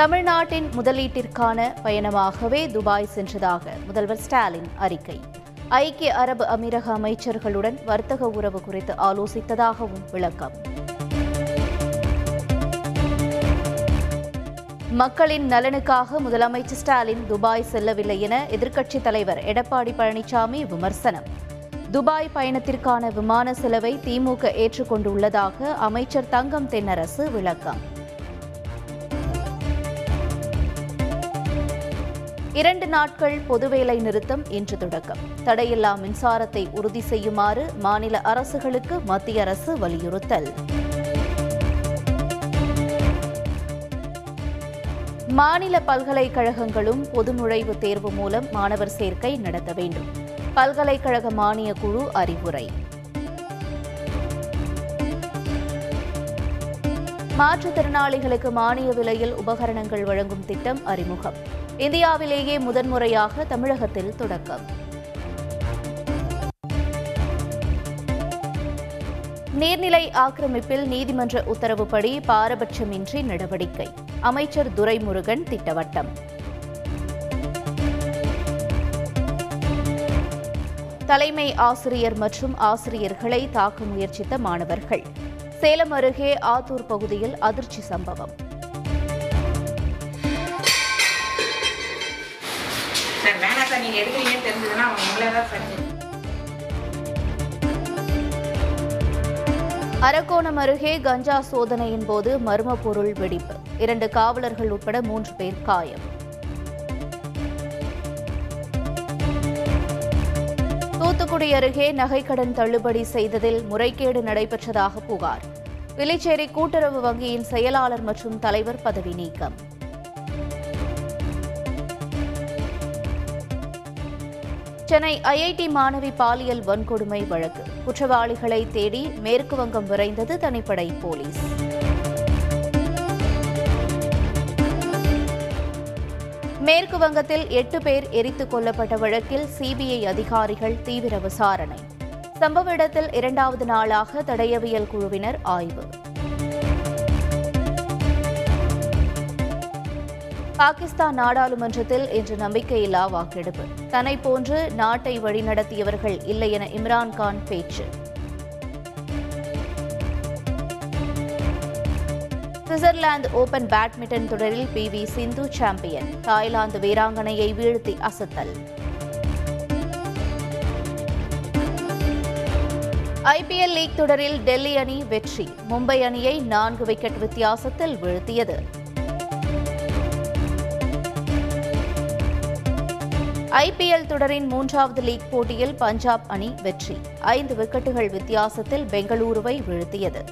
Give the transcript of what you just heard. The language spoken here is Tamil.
தமிழ்நாட்டின் முதலீட்டிற்கான பயணமாகவே துபாய் சென்றதாக முதல்வர் ஸ்டாலின் அறிக்கை. ஐக்கிய அரபு அமீரக அமைச்சர்களுடன் வர்த்தக உறவு குறித்து ஆலோசித்ததாகவும் விளக்கம். மக்களின் நலனுக்காக முதலமைச்சர் ஸ்டாலின் துபாய் செல்லவில்லை என எதிர்க்கட்சித் தலைவர் எடப்பாடி பழனிசாமி விமர்சனம். துபாய் பயணத்திற்கான விமான செலவை திமுக ஏற்றுக்கொண்டுள்ளதாக அமைச்சர் தங்கம் தென்னரசு விளக்கம். இரண்டு நாட்கள் பொதுவேலை நிறுத்தம் இன்று தொடக்கம். தடையில்லா மின்சாரத்தை உறுதி செய்யுமாறு மாநில அரசுகளுக்கு மத்திய அரசு வலியுறுத்தல். மாநில பல்கலைக்கழகங்களும் பொது தேர்வு மூலம் மாணவர் சேர்க்கை நடத்த வேண்டும். பல்கலைக்கழக மானியக் குழு அறிவுரை. மாற்றுத்திறனாளிகளுக்கு மானிய விலையில் உபகரணங்கள் வழங்கும் திட்டம் அறிமுகம். இந்தியாவிலேயே முதன்முறையாக தமிழகத்தில் தொடக்கம். நீர்நிலை ஆக்கிரமிப்பில் நீதிமன்ற உத்தரவுப்படி பாரபட்சமின்றி நடவடிக்கை. அமைச்சர் துரைமுருகன் திட்டவட்டம். தலைமை ஆசிரியர் மற்றும் ஆசிரியர்களை தாக்க முயற்சித்த மாணவர்கள். சேலம் அருகே ஆத்தூர் பகுதியில் அதிர்ச்சி சம்பவம். சார் நீங்கள் எடுக்கிறீங்கன்னு தெரிஞ்சதுன்னா அவங்க உங்களை தான் சார் அரக்கோணம் அருகே கஞ்சா சோதனையின் போது மர்ம பொருள் வெடிப்பு. இரண்டு காவலர்கள் உட்பட மூன்று பேர் காயம். தூத்துக்குடி அருகே நகைக்கடன் தள்ளுபடி செய்ததில் முறைகேடு நடைபெற்றதாக புகார். விலைச்சேரி கூட்டுறவு வங்கியின் செயலாளர் மற்றும் தலைவர் பதவி நீக்கம். சென்னை ஐஐடி மாணவி பாலியல் வன்கொடுமை வழக்கு. குற்றவாளிகளை தேடி மேற்கு வங்கம் விரைந்தது தனிப்படை போலீஸ். மேற்கு வங்கத்தில் எட்டு பேர் எரித்துக் கொல்லப்பட்ட வழக்கில் சிபிஐ அதிகாரிகள் தீவிர விசாரணை. சம்பவ இடத்தில் இரண்டாவது நாளாக தடயவியல் குழுவினர் ஆய்வு. பாகிஸ்தான் நாடாளுமன்றத்தில் இன்று நம்பிக்கையில்லா வாக்கெடுப்பு. தன்னை போன்று நாட்டை வழிநடத்தியவர்கள் இல்லை என இம்ரான்கான் பேச்சு. சுவிட்சர்லாந்து ஓபன் பேட்மிண்டன் தொடரில் P. V. Sindhu champion. Thailand வீராங்கனையை வீழ்த்தி அசத்தல். ஐபிஎல் லீக் தொடரில் டெல்லி அணி வெற்றி. மும்பை அணியை நான்கு விக்கெட் வித்தியாசத்தில் வீழ்த்தியது. ஐபிஎல் தொடரின் மூன்றாவது லீக் போட்டியில் பஞ்சாப் அணி வெற்றி. ஐந்து விக்கெட்டுகள் வித்தியாசத்தில் பெங்களூருவை வீழ்த்தியது.